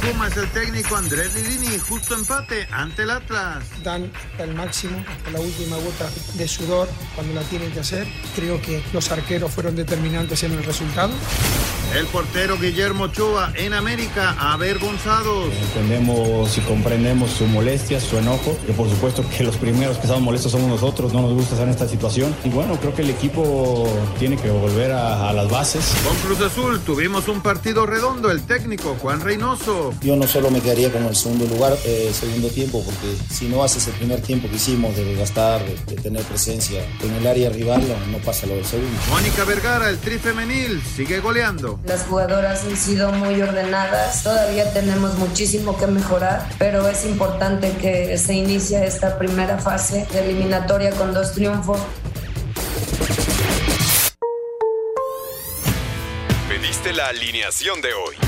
Puma es el técnico Andrés Lilini, justo empate ante el Atlas. Dan el máximo hasta la última gota de sudor cuando la tienen que hacer. Creo que los arqueros fueron determinantes en el resultado. El portero Guillermo Ochoa en América, avergonzados. Entendemos y comprendemos su molestia, su enojo. Y por supuesto que los primeros que estamos molestos somos nosotros. No nos gusta estar en esta situación. Y bueno, creo que el equipo tiene que volver a, a las bases. Con Cruz Azul tuvimos un partido redondo. El técnico Juan Reynoso. Yo no solo me quedaría con el segundo lugar, eh, segundo tiempo, porque si no haces el primer tiempo que hicimos de gastar, de, de tener presencia en el área rival, no, no pasa lo del segundo. Mónica Vergara, el tri femenil, sigue goleando. Las jugadoras han sido muy ordenadas, todavía tenemos muchísimo que mejorar, pero es importante que se inicie esta primera fase de eliminatoria con dos triunfos. Pediste la alineación de hoy.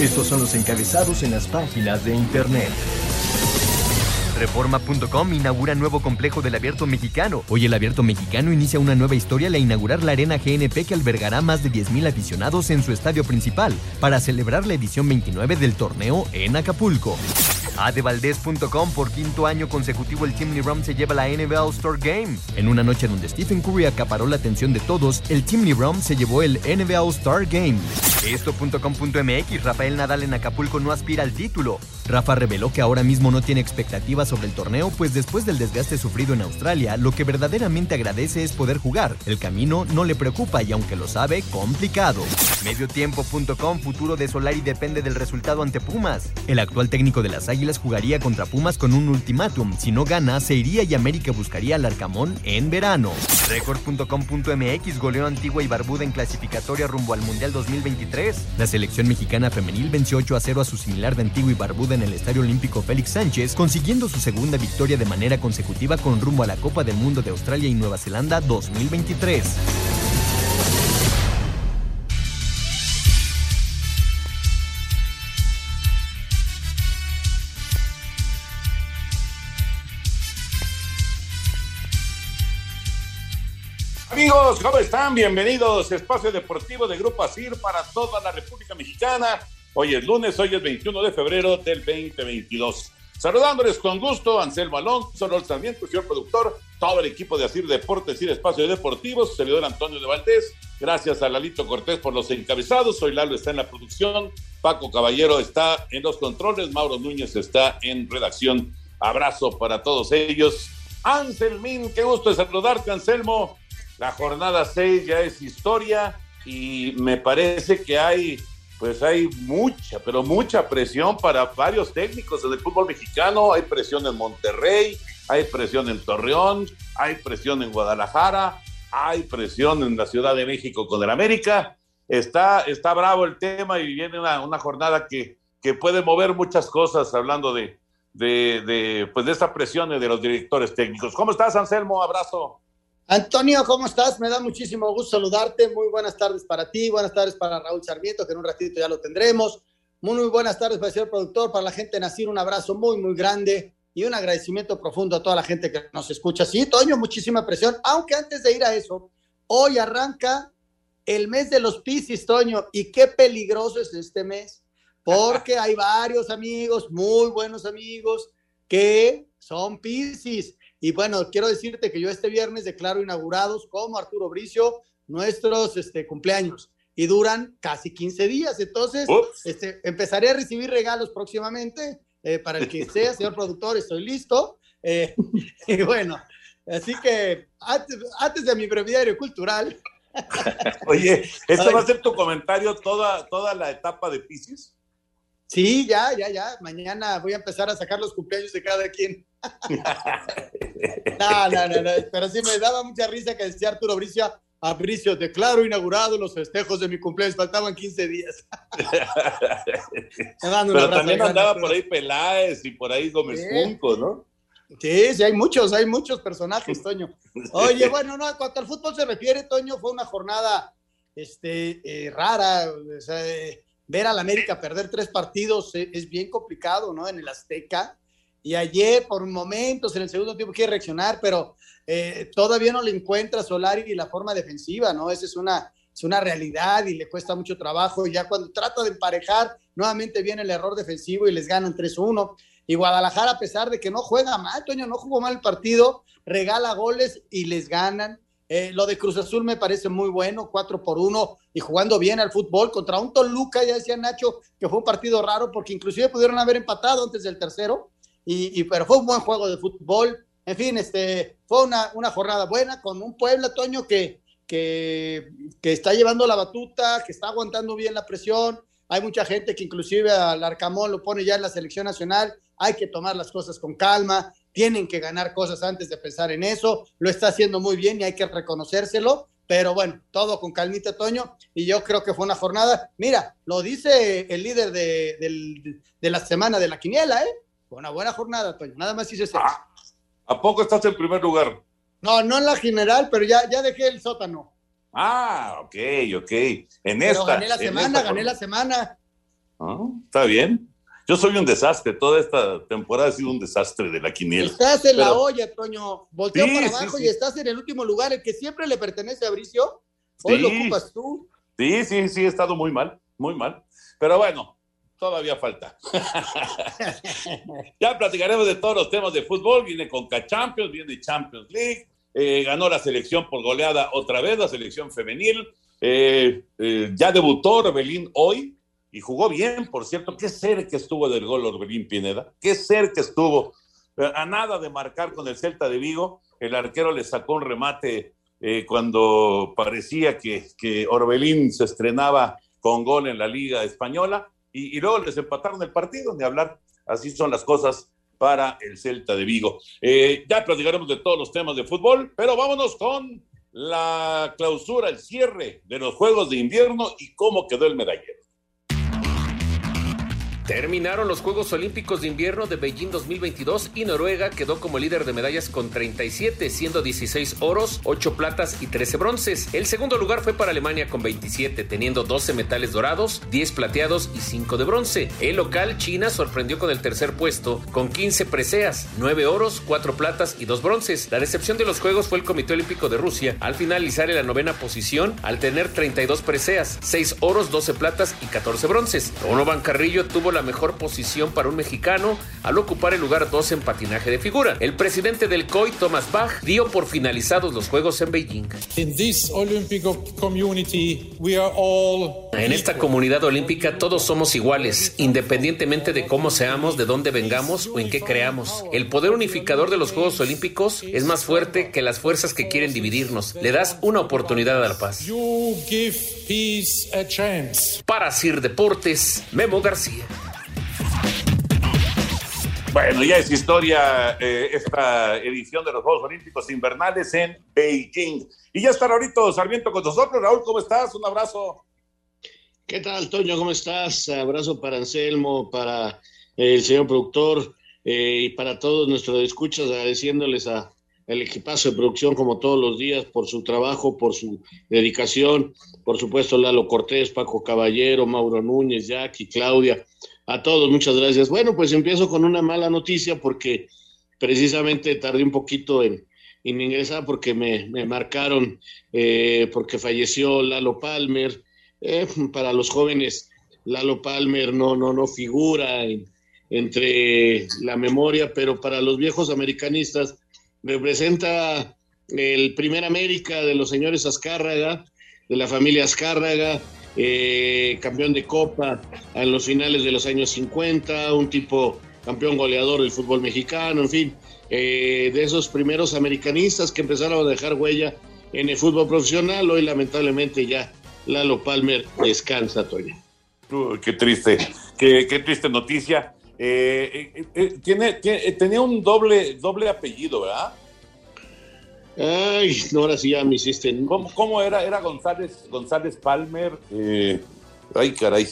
Estos son los encabezados en las páginas de internet. Reforma.com inaugura nuevo complejo del Abierto Mexicano. Hoy el Abierto Mexicano inicia una nueva historia al inaugurar la Arena GNP que albergará más de 10.000 aficionados en su estadio principal para celebrar la edición 29 del torneo en Acapulco. Adevaldez.com por quinto año consecutivo el Team LeBron se lleva la NBA All-Star Game. En una noche donde Stephen Curry acaparó la atención de todos, el Team LeBron se llevó el NBA All-Star Game. Esto.com.mx Rafael Nadal en Acapulco no aspira al título. Rafa reveló que ahora mismo no tiene expectativas sobre el torneo, pues después del desgaste sufrido en Australia, lo que verdaderamente agradece es poder jugar. El camino no le preocupa y aunque lo sabe, complicado. Mediotiempo.com futuro de Solari depende del resultado ante Pumas. El actual técnico de las Águilas jugaría contra Pumas con un ultimátum. Si no gana, se iría y América buscaría al Arcamón en verano. Record.com.mx goleó Antigua y Barbuda en clasificatoria rumbo al Mundial 2023. La selección mexicana femenil venció 8 a 0 a su similar de Antigua y Barbuda en el Estadio Olímpico Félix Sánchez, consiguiendo su segunda victoria de manera consecutiva con rumbo a la Copa del Mundo de Australia y Nueva Zelanda 2023. Amigos, ¿cómo están? Bienvenidos a Espacio Deportivo de Grupo ASIR para toda la República Mexicana. Hoy es lunes, hoy es 21 de febrero del 2022. Saludándoles con gusto, Anselmo Alonso, Rol Sarmiento, señor productor, todo el equipo de ASIR Deportes y Espacio Deportivo, su servidor Antonio de Valdés. Gracias a Lalito Cortés por los encabezados. Hoy Lalo está en la producción, Paco Caballero está en los controles, Mauro Núñez está en redacción. Abrazo para todos ellos. Anselmín, qué gusto saludarte, Anselmo. La jornada 6 ya es historia y me parece que hay, pues hay mucha, pero mucha presión para varios técnicos del fútbol mexicano. Hay presión en Monterrey, hay presión en Torreón, hay presión en Guadalajara, hay presión en la Ciudad de México con el América. Está, está bravo el tema y viene una, una jornada que, que puede mover muchas cosas hablando de, de, de, pues de esta presión de los directores técnicos. ¿Cómo estás, Anselmo? Abrazo. Antonio, ¿cómo estás? Me da muchísimo gusto saludarte. Muy buenas tardes para ti, buenas tardes para Raúl Sarmiento, que en un ratito ya lo tendremos. Muy, buenas tardes para el señor productor, para la gente de Nacir, un abrazo muy, muy grande y un agradecimiento profundo a toda la gente que nos escucha. Sí, Toño, muchísima presión, aunque antes de ir a eso, hoy arranca el mes de los Piscis, Toño, y qué peligroso es este mes, porque hay varios amigos, muy buenos amigos, que son Piscis y bueno, quiero decirte que yo este viernes declaro inaugurados como Arturo Bricio nuestros este, cumpleaños y duran casi 15 días. Entonces, este, empezaré a recibir regalos próximamente eh, para el que sea, señor productor, estoy listo. Eh, y bueno, así que antes, antes de mi breviario cultural. Oye, ¿esto va a ser tu comentario toda, toda la etapa de Pisces? Sí, ya, ya, ya. Mañana voy a empezar a sacar los cumpleaños de cada quien. no, no, no, no, pero sí me daba mucha risa que decía Arturo Bricio, Fabricio, declaro inaugurado los festejos de mi cumpleaños, faltaban 15 días. Pero también andaba por ahí Peláez y por ahí Gómez Junco, ¿no? Sí, sí, hay muchos, hay muchos personajes, Toño. Oye, bueno, no, cuanto al fútbol se refiere, Toño, fue una jornada este, eh, rara. O sea, eh, ver al América perder tres partidos eh, es bien complicado, ¿no? En el Azteca. Y ayer, por momentos, en el segundo tiempo quiere reaccionar, pero todavía no le encuentra Solari la forma defensiva, ¿no? Esa es una, es una realidad y le cuesta mucho trabajo. Y ya cuando trata de emparejar, nuevamente viene el error defensivo y les ganan 3-1. Y Guadalajara, a pesar de que no juega mal, Toño, no jugó mal el partido, regala goles y les ganan. Eh, lo de Cruz Azul me parece muy bueno, 4 por 1 y jugando bien al fútbol contra un Toluca, ya decía Nacho, que fue un partido raro porque inclusive pudieron haber empatado antes del tercero, y, pero fue un buen juego de fútbol. En fin, este, fue una, una jornada buena con un Puebla, Toño, que, que, que está llevando la batuta, que está aguantando bien la presión. Hay mucha gente que inclusive al Arcamón lo pone ya en la selección nacional hay que tomar las cosas con calma, tienen que ganar cosas antes de pensar en eso, lo está haciendo muy bien y hay que reconocérselo, pero bueno, todo con calmita, Toño, y yo creo que fue una jornada, mira, lo dice el líder de, la semana de la quiniela, ¿eh? Fue una buena jornada, Toño, nada más hice eso. Ah, ¿A poco estás en primer lugar? No, no en la general, pero ya, ya dejé el sótano. Ah, ok, ok. En pero esta. Gané la semana, gané la semana. Ah, está bien. Yo soy un desastre, toda esta temporada ha sido un desastre de la quiniela. Estás en la olla, Toño, volteó para abajo y estás en el último lugar, el que siempre le pertenece a Bricio, hoy lo ocupas tú. Sí, sí, sí, he estado muy mal, muy mal. Pero bueno, todavía falta. ya platicaremos de todos los temas de fútbol, viene Conca Champions, viene Champions League, eh, ganó la selección por goleada otra vez, la selección femenil, eh, eh, ya debutó Rebelín hoy, y jugó bien, por cierto. Qué cerca estuvo del gol Orbelín Pineda, qué cerca estuvo. A nada de marcar con el Celta de Vigo, el arquero le sacó un remate cuando parecía que, que, Orbelín se estrenaba con gol en la Liga Española y, luego les empataron el partido, de hablar. Así son las cosas para el Celta de Vigo. Eh, ya platicaremos de todos los temas de fútbol, pero vámonos con la clausura, el cierre de los Juegos de Invierno y cómo quedó el medallero. Terminaron los Juegos Olímpicos de Invierno de Beijing 2022 y Noruega quedó como líder de medallas con 37, siendo 16 oros, 8 platas y 13 bronces. El segundo lugar fue para Alemania con 27, teniendo 12 metales dorados, 10 plateados y 5 de bronce. El local China sorprendió con el tercer puesto con 15 preseas, 9 oros, 4 platas y 2 bronces. La decepción de los Juegos fue el Comité Olímpico de Rusia al finalizar en la novena posición al tener 32 preseas, 6 oros, 12 platas y 14 bronces. Donovan Carrillo tuvo la mejor posición para un mexicano al ocupar el lugar 2 en patinaje de figura. El presidente del COI, Thomas Bach, dio por finalizados los Juegos en Beijing. En esta comunidad olímpica todos somos iguales, independientemente de cómo seamos, de dónde vengamos o en qué creamos. El poder unificador de los Juegos Olímpicos es más fuerte que las fuerzas que quieren dividirnos. Le das una oportunidad a la paz. Para Sir Deportes, Memo García. Bueno, ya es historia eh, esta edición de los Juegos Olímpicos Invernales en Beijing. Y ya está Raúl Sarmiento con nosotros. Raúl, ¿cómo estás? Un abrazo. ¿Qué tal, Toño? ¿Cómo estás? Abrazo para Anselmo, para el señor productor eh, y para todos nuestros escuchas, agradeciéndoles a el equipazo de producción como todos los días por su trabajo, por su dedicación, por supuesto Lalo Cortés, Paco Caballero, Mauro Núñez, Jackie, Claudia, a todos, muchas gracias. Bueno, pues empiezo con una mala noticia porque precisamente tardé un poquito en, ingresar porque me, marcaron, eh, porque falleció Lalo Palmer. Eh, para los jóvenes, Lalo Palmer no, no, no figura entre la memoria, pero para los viejos americanistas representa el primer América de los señores Azcárraga, de la familia Azcárraga, eh, campeón de Copa en los finales de los años 50, un tipo campeón goleador del fútbol mexicano, en fin, eh, de esos primeros americanistas que empezaron a dejar huella en el fútbol profesional. Hoy lamentablemente ya Lalo Palmer descansa, Toño. qué triste, qué, triste noticia. Eh, tiene, tenía un doble, doble apellido, ¿verdad? Ay, no, ahora sí ya me hiciste. ¿Cómo, cómo era? ¿Era González, González Palmer? Eh, ay, caray.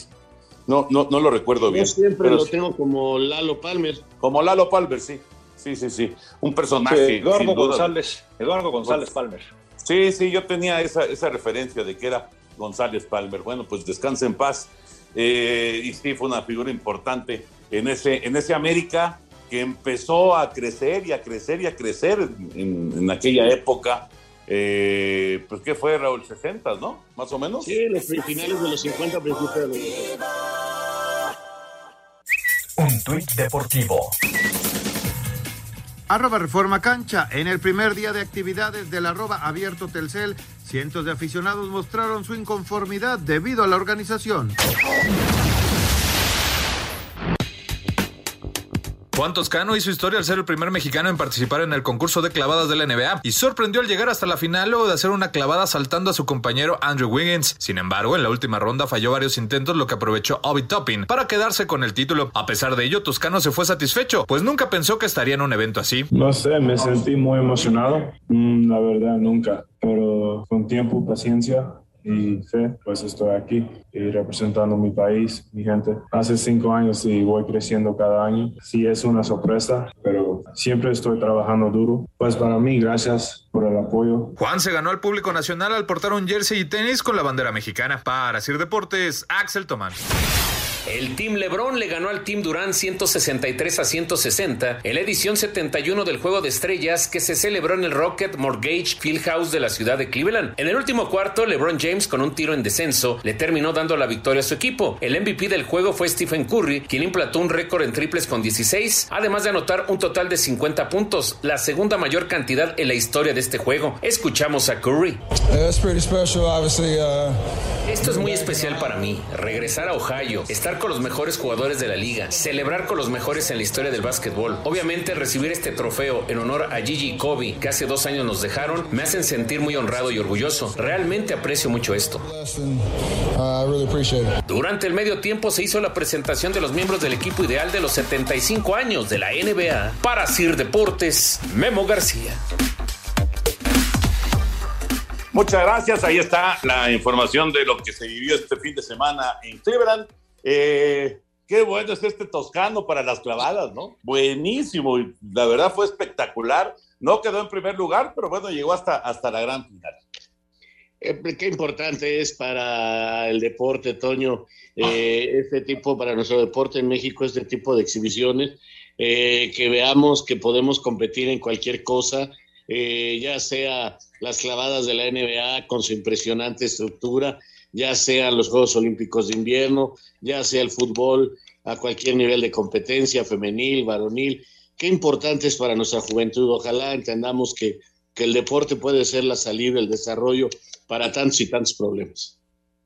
No, no, no lo recuerdo bien. Yo siempre lo tengo como Lalo Palmer. Como Lalo Palmer, sí. Sí, sí, sí. Un personaje. Eduardo González. Eduardo González Palmer. Sí, sí, yo tenía esa, esa referencia de que era González Palmer. Bueno, pues descanse en paz. Eh, y sí, fue una figura importante en ese, en ese América que empezó a crecer y a crecer y a crecer en, en aquella época. Eh, pues que fue Raúl 60, ¿no? Más o menos. Sí, los finales de los 50, principios de los Un tuit deportivo. Arroba Reforma Cancha. En el primer día de actividades del arroba abierto Telcel, cientos de aficionados mostraron su inconformidad debido a la organización. Juan Toscano hizo historia al ser el primer mexicano en participar en el concurso de clavadas de la NBA y sorprendió al llegar hasta la final luego de hacer una clavada saltando a su compañero Andrew Wiggins. Sin embargo, en la última ronda falló varios intentos, lo que aprovechó Obi Toppin para quedarse con el título. A pesar de ello, Toscano se fue satisfecho, pues nunca pensó que estaría en un evento así. No sé, me sentí muy emocionado. Mm, la verdad, nunca. Pero con tiempo, paciencia, y fe, pues estoy aquí y representando mi país, mi gente. Hace cinco años y voy creciendo cada año. Sí es una sorpresa, pero siempre estoy trabajando duro. Pues para mí, gracias por el apoyo. Juan se ganó al público nacional al portar un jersey y tenis con la bandera mexicana. Para Sir Deportes, Axel Tomán. El Team LeBron le ganó al Team Durán 163 a 160 en la edición 71 del Juego de Estrellas que se celebró en el Rocket Mortgage Fieldhouse de la ciudad de Cleveland. En el último cuarto, LeBron James con un tiro en descenso le terminó dando la victoria a su equipo. El MVP del juego fue Stephen Curry, quien implantó un récord en triples con 16, además de anotar un total de 50 puntos, la segunda mayor cantidad en la historia de este juego. Escuchamos a Curry. Esto es muy especial para mí, regresar a Ohio, estar con los mejores jugadores de la liga, celebrar con los mejores en la historia del básquetbol. Obviamente recibir este trofeo en honor a Gigi y Kobe, que hace dos años nos dejaron, me hacen sentir muy honrado y orgulloso. Realmente aprecio mucho esto. Durante el medio tiempo se hizo la presentación de los miembros del equipo ideal de los 75 años de la NBA. Para Sir Deportes, Memo García. Muchas gracias. Ahí está la información de lo que se vivió este fin de semana en Cleveland. Eh, qué bueno es este toscano para las clavadas, ¿no? Buenísimo. y La verdad fue espectacular. No quedó en primer lugar, pero bueno, llegó hasta, hasta la gran final. Eh, qué importante es para el deporte, Toño, eh, este tipo, para nuestro deporte en México, este tipo de exhibiciones, eh, que veamos que podemos competir en cualquier cosa, ya sea las clavadas de la NBA con su impresionante estructura, ya sean los Juegos Olímpicos de Invierno, ya sea el fútbol a cualquier nivel de competencia, femenil, varonil. Qué importante es para nuestra juventud. Ojalá entendamos que, que el deporte puede ser la salida, el desarrollo para tantos y tantos problemas.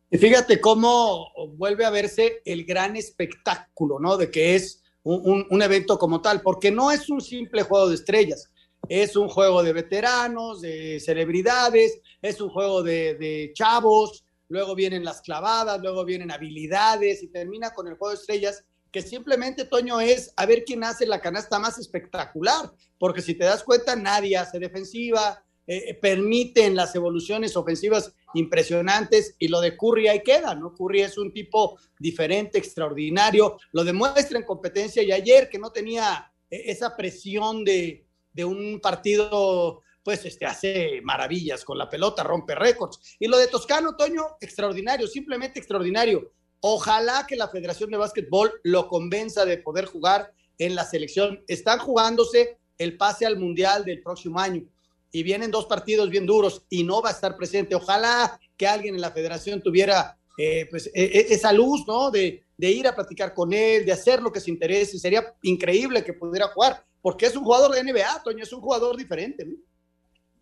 Y fíjate cómo vuelve a verse el gran espectáculo, ¿no? De que es un, un, un, evento como tal, porque no es un simple juego de estrellas, es un juego de veteranos, de celebridades, es un juego de, de chavos, luego vienen las clavadas, luego vienen habilidades y termina con el juego de estrellas, que simplemente, Toño, es a ver quién hace la canasta más espectacular, porque si te das cuenta, nadie hace defensiva, eh, permiten las evoluciones ofensivas impresionantes y lo de Curry ahí queda, ¿no? Curry es un tipo diferente, extraordinario, lo demuestra en competencia y ayer que no tenía eh, esa presión de un partido pues este, hace maravillas con la pelota, rompe récords. Y lo de Toscano, Toño, extraordinario, simplemente extraordinario. Ojalá que la Federación de Básquetbol lo convenza de poder jugar en la selección. Están jugándose el pase al Mundial del próximo año y vienen dos partidos bien duros y no va a estar presente. Ojalá que alguien en la federación tuviera eh, pues, e esa luz, ¿no? De, de ir a platicar con él, de hacer lo que se interese. Sería increíble que pudiera jugar, porque es un jugador de NBA, Toño, es un jugador diferente. ¿no?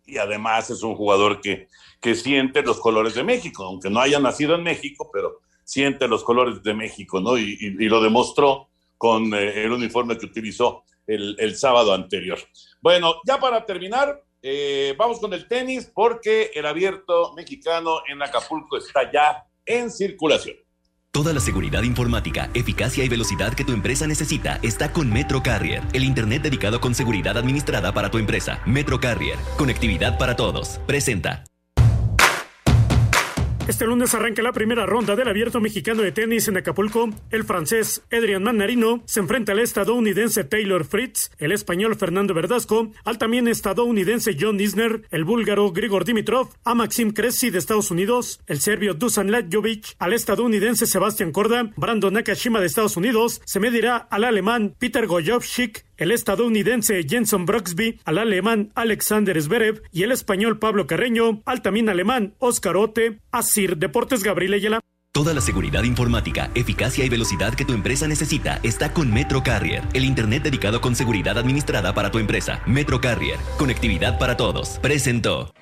Y además es un jugador que, que siente los colores de México, aunque no haya nacido en México, pero siente los colores de México, ¿no? Y, lo demostró con eh, el uniforme que utilizó el, el, sábado anterior. Bueno, ya para terminar, eh, vamos con el tenis, porque el abierto mexicano en Acapulco está ya en circulación. Toda la seguridad informática, eficacia y velocidad que tu empresa necesita está con Metro Carrier, el Internet dedicado con seguridad administrada para tu empresa. Metro Carrier, conectividad para todos. Presenta. Este lunes arranca la primera ronda del Abierto Mexicano de Tenis en Acapulco. El francés Adrian Manarino se enfrenta al estadounidense Taylor Fritz, el español Fernando Verdasco, al también estadounidense John Isner, el búlgaro Grigor Dimitrov, a Maxim Cressy de Estados Unidos, el serbio Dusan Lajovic, al estadounidense Sebastián Corda, Brandon Nakashima de Estados Unidos, se medirá al alemán Peter Gojovcik, el estadounidense Jenson Broxby, al alemán Alexander Zverev y el español Pablo Carreño, al también alemán Oscar Ote, Asir Deportes Gabriel Ayala. Toda la seguridad informática, eficacia y velocidad que tu empresa necesita está con Metro Carrier, el Internet dedicado con seguridad administrada para tu empresa. Metro Carrier, conectividad para todos. Presentó.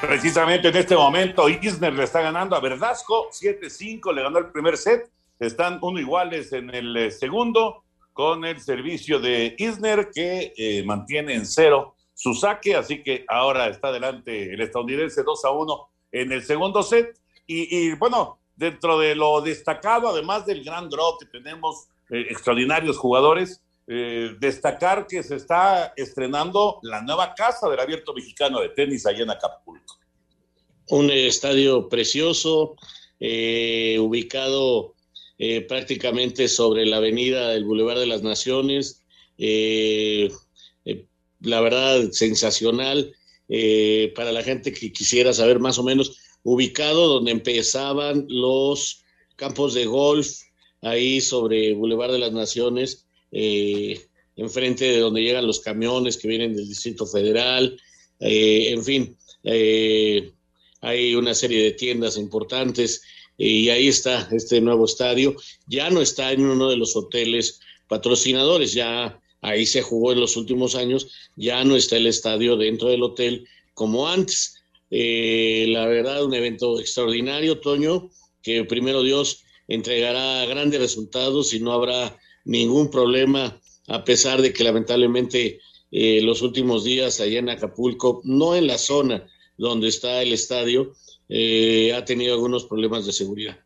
Precisamente en este momento, Isner le está ganando a Verdasco 7-5, le ganó el primer set están uno iguales en el eh, segundo con el servicio de Isner que eh, mantiene en cero su saque, así que ahora está adelante el estadounidense 2 a 1 en el segundo set. Y, bueno, dentro de lo destacado, además del gran draw que tenemos, eh, extraordinarios jugadores, destacar que se está estrenando la nueva casa del abierto mexicano de tenis allá en Acapulco. Un estadio precioso, ubicado eh, prácticamente sobre la avenida del Boulevard de las Naciones. Eh, eh, la verdad, sensacional para la gente que quisiera saber más o menos ubicado donde empezaban los campos de golf, ahí sobre Boulevard de las Naciones, enfrente de donde llegan los camiones que vienen del Distrito Federal, en fin, hay una serie de tiendas importantes y ahí está este nuevo estadio. Ya no está en uno de los hoteles patrocinadores, ya ahí se jugó en los últimos años, ya no está el estadio dentro del hotel como antes. Eh, la verdad, un evento extraordinario, Toño, que primero Dios entregará grandes resultados y no habrá ningún problema, a pesar de que lamentablemente eh, los últimos días allá en Acapulco, no en la zona donde está el estadio, eh, ha tenido algunos problemas de seguridad.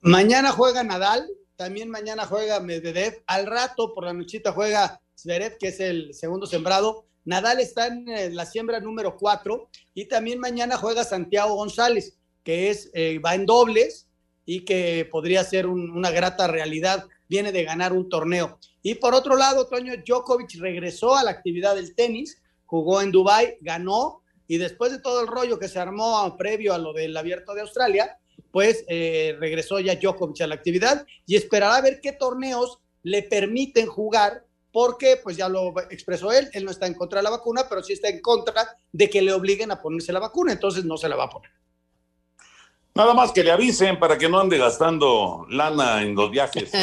Mañana juega Nadal, también mañana juega Medvedev, al rato por la nochita juega Zverev, que es el segundo sembrado. Nadal está en eh, la siembra número 4 y también mañana juega Santiago González, que es eh, va en dobles y que podría ser una grata realidad. Viene de ganar un torneo. Y por otro lado, Toño Djokovic regresó a la actividad del tenis, jugó en Dubai, ganó y después de todo el rollo que se armó previo a lo del abierto de Australia, pues eh, regresó ya Djokovic a la actividad y esperará a ver qué torneos le permiten jugar, porque pues ya lo expresó él, él no está en contra de la vacuna, pero sí está en contra de que le obliguen a ponerse la vacuna, entonces no se la va a poner. Nada más que le avisen para que no ande gastando lana en los viajes.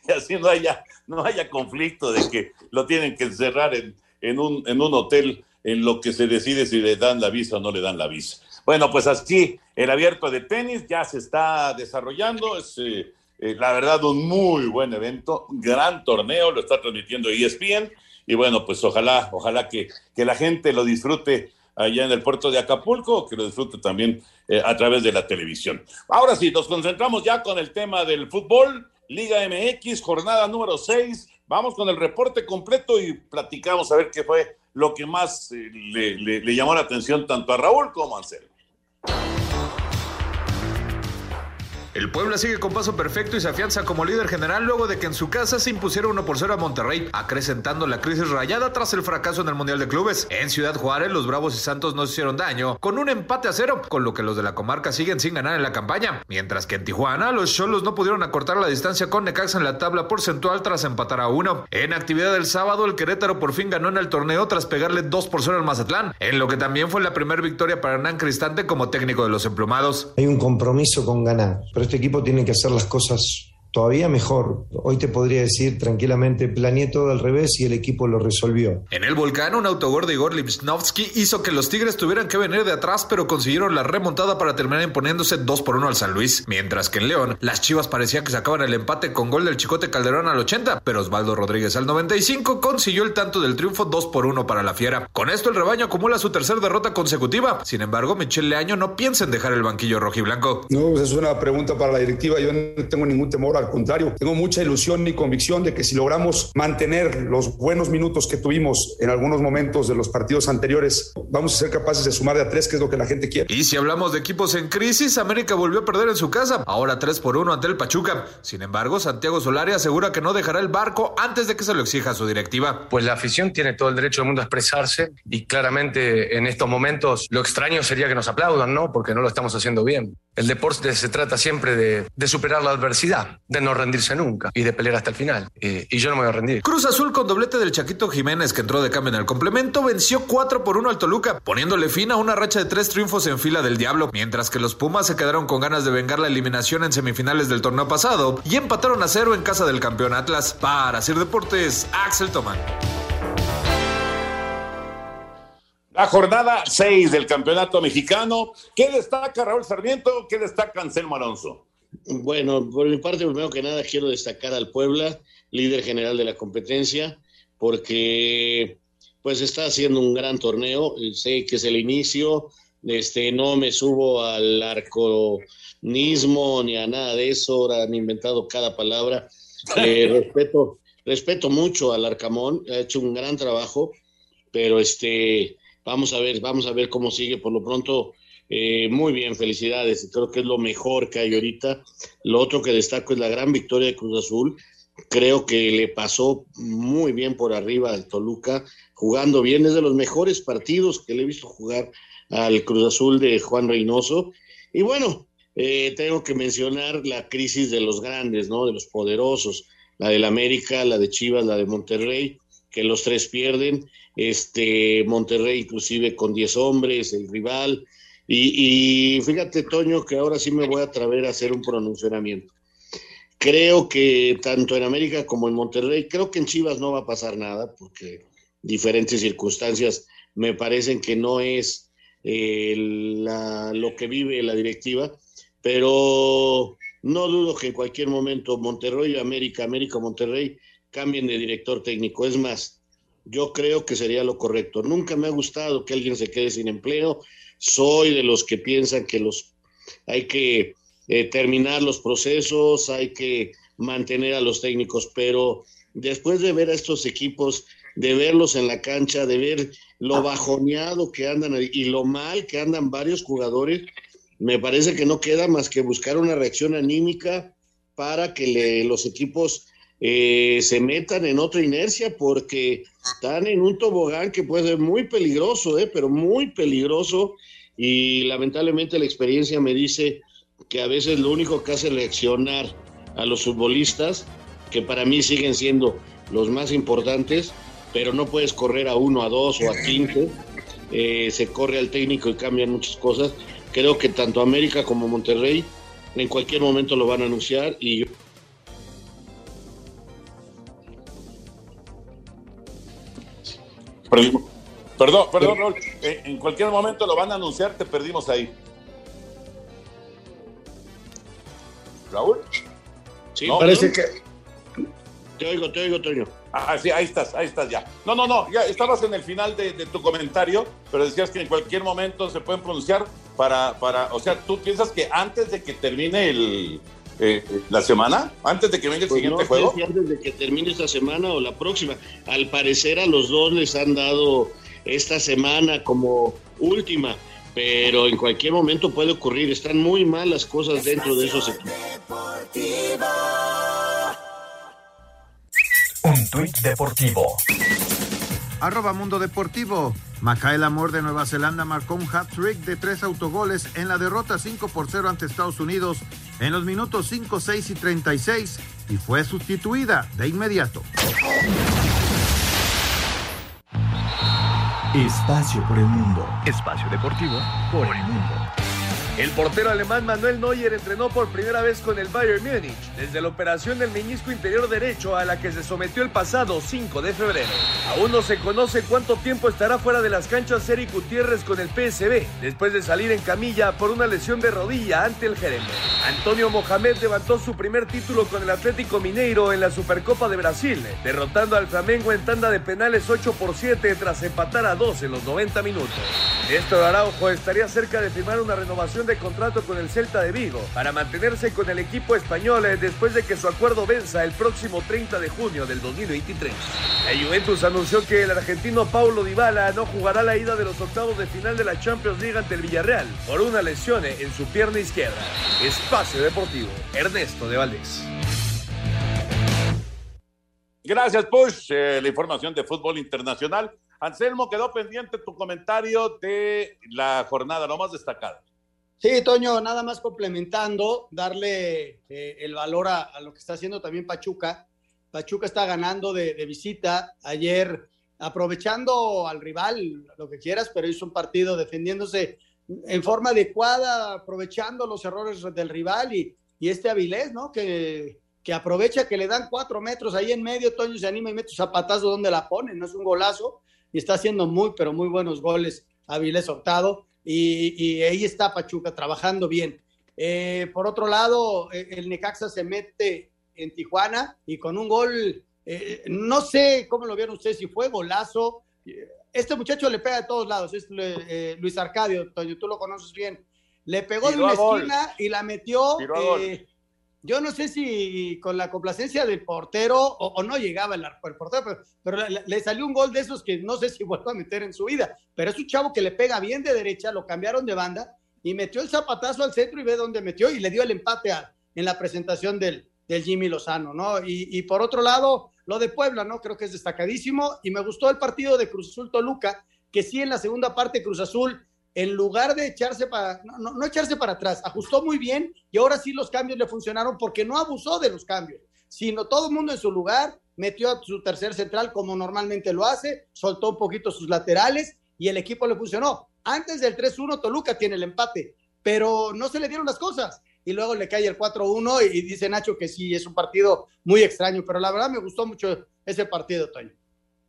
y así no haya, no haya conflicto de que lo tienen que encerrar en, en un, en un hotel en lo que se decide si le dan la visa o no le dan la visa. Bueno, pues así, el abierto de tenis ya se está desarrollando, es eh, eh, la verdad un muy buen evento, gran torneo, lo está transmitiendo ESPN y bueno, pues ojalá, ojalá que, que la gente lo disfrute allá en el puerto de Acapulco, que lo disfrute también eh, a través de la televisión. Ahora sí, nos concentramos ya con el tema del fútbol, Liga MX, jornada número 6, Vamos con el reporte completo y platicamos a ver qué fue lo que más eh, le, le, llamó la atención tanto a Raúl como a Anselmo. El Puebla sigue con paso perfecto y se afianza como líder general luego de que en su casa se impusiera 1 por 0 a Monterrey, acrecentando la crisis rayada tras el fracaso en el Mundial de Clubes. En Ciudad Juárez, los Bravos y Santos no hicieron daño, con un empate a cero, con lo que los de la comarca siguen sin ganar en la campaña. Mientras que en Tijuana, los Cholos no pudieron acortar la distancia con Necaxa en la tabla porcentual tras empatar a uno. En actividad del sábado, el Querétaro por fin ganó en el torneo tras pegarle 2 por 0 al Mazatlán, en lo que también fue la primera victoria para Hernán Cristante como técnico de los emplumados. Hay un compromiso con ganar, pero este equipo tiene que hacer las cosas todavía mejor. Hoy te podría decir tranquilamente, planeé todo al revés y el equipo lo resolvió. En el volcán, un autogol de Igor Lipsnovsky hizo que los Tigres tuvieran que venir de atrás, pero consiguieron la remontada para terminar imponiéndose 2 por 1 al San Luis. Mientras que en León, las Chivas parecían que sacaban el empate con gol del Chicote Calderón al 80, pero Osvaldo Rodríguez al 95 consiguió el tanto del triunfo 2 por 1 para la Fiera. Con esto el rebaño acumula su tercera derrota consecutiva. Sin embargo, Michel Leaño no piensa en dejar el banquillo rojiblanco. No, pues es una pregunta para la directiva. Yo no tengo ningún temor, al contrario. Tengo mucha ilusión y convicción de que si logramos mantener los buenos minutos que tuvimos en algunos momentos de los partidos anteriores, vamos a ser capaces de sumar de a tres, que es lo que la gente quiere. Y si hablamos de equipos en crisis, América volvió a perder en su casa, ahora 3 por 1 ante el Pachuca. Sin embargo, Santiago Solari asegura que no dejará el barco antes de que se lo exija su directiva. Pues la afición tiene todo el derecho del mundo a expresarse y claramente en estos momentos lo extraño sería que nos aplaudan, ¿no? Porque no lo estamos haciendo bien. El deporte se trata siempre de, superar la adversidad, de no rendirse nunca y de pelear hasta el final. Eh, y yo no me voy a rendir. Cruz Azul con doblete del Chaquito Jiménez que entró de cambio en el complemento venció 4 por 1 al Toluca, poniéndole fin a una racha de tres triunfos en fila del Diablo, mientras que los Pumas se quedaron con ganas de vengar la eliminación en semifinales del torneo pasado y empataron a cero en casa del campeón Atlas. Para hacer deportes, Axel Tomán. La jornada 6 del campeonato mexicano. ¿Qué destaca Raúl Sarmiento? ¿Qué destaca Anselmo Alonso? Bueno, por mi parte, primero que nada, quiero destacar al Puebla, líder general de la competencia, porque pues está haciendo un gran torneo. Sé que es el inicio, este, no me subo al arconismo ni a nada de eso, ahora han inventado cada palabra. Eh, respeto, respeto mucho al Arcamón, ha hecho un gran trabajo, pero este, vamos a ver, vamos a ver cómo sigue. Por lo pronto, eh, muy bien, felicidades. Creo que es lo mejor que hay ahorita. Lo otro que destaco es la gran victoria de Cruz Azul. Creo que le pasó muy bien por arriba al Toluca, jugando bien. Es de los mejores partidos que le he visto jugar al Cruz Azul de Juan Reynoso. Y bueno, eh, tengo que mencionar la crisis de los grandes, ¿no? De los poderosos, la del América, la de Chivas, la de Monterrey, que los tres pierden. Este Monterrey, inclusive con 10 hombres, el rival. Y, fíjate, Toño, que ahora sí me voy a atrever a hacer un pronunciamiento. Creo que tanto en América como en Monterrey, creo que en Chivas no va a pasar nada, porque diferentes circunstancias me parecen que no es eh, lo que vive la directiva, pero no dudo que en cualquier momento Monterrey, América, América, Monterrey cambien de director técnico. Es más, yo creo que sería lo correcto. Nunca me ha gustado que alguien se quede sin empleo. Soy de los que piensan que los hay que eh, terminar los procesos, hay que mantener a los técnicos, pero después de ver a estos equipos, de verlos en la cancha, de ver lo bajoneado que andan y lo mal que andan varios jugadores, me parece que no queda más que buscar una reacción anímica para que le, los equipos eh, se metan en otra inercia porque están en un tobogán que puede ser muy peligroso, eh, pero muy peligroso y lamentablemente la experiencia me dice que a veces lo único que hace reaccionar a los futbolistas, que para mí siguen siendo los más importantes, pero no puedes correr a uno, a dos o a quince, eh, se corre al técnico y cambian muchas cosas. Creo que tanto América como Monterrey en cualquier momento lo van a anunciar y Perdimos. Perdón, perdón, Raúl. Eh, en cualquier momento lo van a anunciar, te perdimos ahí. Raúl. Sí, No, parece que. Te oigo, te oigo, Toño. Ah, sí, ahí estás, ahí estás ya. No, no, no, ya estabas en el final de, de tu comentario, pero decías que en cualquier momento se pueden pronunciar para, para, o sea, ¿tú piensas que antes de que termine el, eh, la semana, antes de que venga el Pues siguiente no juego? si antes de que termine esta semana o la próxima. Al parecer a los dos les han dado esta semana como última, pero en cualquier momento puede ocurrir. Están muy mal las cosas dentro de esos equipos. Un tuit deportivo. Arroba Mundo Deportivo. Macael Amor de Nueva Zelanda marcó un hat-trick de tres autogoles en la derrota 5 por 0 ante Estados Unidos en los minutos 5, 6 y 36 y fue sustituida de inmediato. Espacio por el mundo. Espacio deportivo por el mundo. El portero alemán Manuel Neuer entrenó por primera vez con el Bayern Múnich desde la operación del meñisco interior derecho a la que se sometió el pasado 5 de febrero. Aún no se conoce cuánto tiempo estará fuera de las canchas Eric Gutiérrez con el PSB después de salir en camilla por una lesión de rodilla ante el Jeremy. Antonio Mohamed levantó su primer título con el Atlético Mineiro en la Supercopa de Brasil, derrotando al Flamengo en tanda de penales 8 por 7 tras empatar a 2 en los 90 minutos. Néstor Araujo estaría cerca de firmar una renovación de contrato con el Celta de Vigo para mantenerse con el equipo español eh, después de que su acuerdo venza el próximo 30 de junio del 2023. La Juventus anunció que el argentino Paulo Dybala no jugará la ida de los octavos de final de la Champions League ante el Villarreal por una lesión en su pierna izquierda. Espacio Deportivo, Ernesto de Valdés. Gracias, Push. Eh, la información de fútbol internacional. Anselmo, quedó pendiente tu comentario de la jornada, lo más destacado. Sí, Toño, nada más complementando, darle eh, el valor a, lo que está haciendo también Pachuca. Pachuca está ganando de, de, visita. Ayer, aprovechando al rival, lo que quieras, pero hizo un partido defendiéndose en forma adecuada, aprovechando los errores del rival y, y este Avilés, ¿no? Que que aprovecha que le dan cuatro metros ahí en medio, Toño se anima y mete su zapatazo donde la pone, no es un golazo, y está haciendo muy, pero muy buenos goles Avilés Hurtado, y, ahí está Pachuca trabajando bien. Eh, por otro lado, eh, el Necaxa se mete en Tijuana y con un gol, eh, no sé cómo lo vieron ustedes, si fue golazo. Este muchacho le pega de todos lados, es Luis Arcadio, Toño, tú lo conoces bien. Le pegó de una esquina y la metió yo no sé si con la complacencia del portero o, no llegaba el, portero, pero, le, salió un gol de esos que no sé si vuelvo a meter en su vida. Pero es un chavo que le pega bien de derecha, lo cambiaron de banda y metió el zapatazo al centro y ve dónde metió y le dio el empate en la presentación del, del Jimmy Lozano, ¿no? Y, y, por otro lado, lo de Puebla, ¿no? Creo que es destacadísimo y me gustó el partido de Cruz Azul Toluca, que sí en la segunda parte Cruz Azul en lugar de echarse para, no, echarse para atrás, ajustó muy bien y ahora sí los cambios le funcionaron porque no abusó de los cambios, sino todo el mundo en su lugar, metió a su tercer central como normalmente lo hace, soltó un poquito sus laterales y el equipo le funcionó. Antes del 3-1 Toluca tiene el empate, pero no se le dieron las cosas y luego le cae el 4-1 y dice Nacho que sí, es un partido muy extraño, pero la verdad me gustó mucho ese partido, Toño.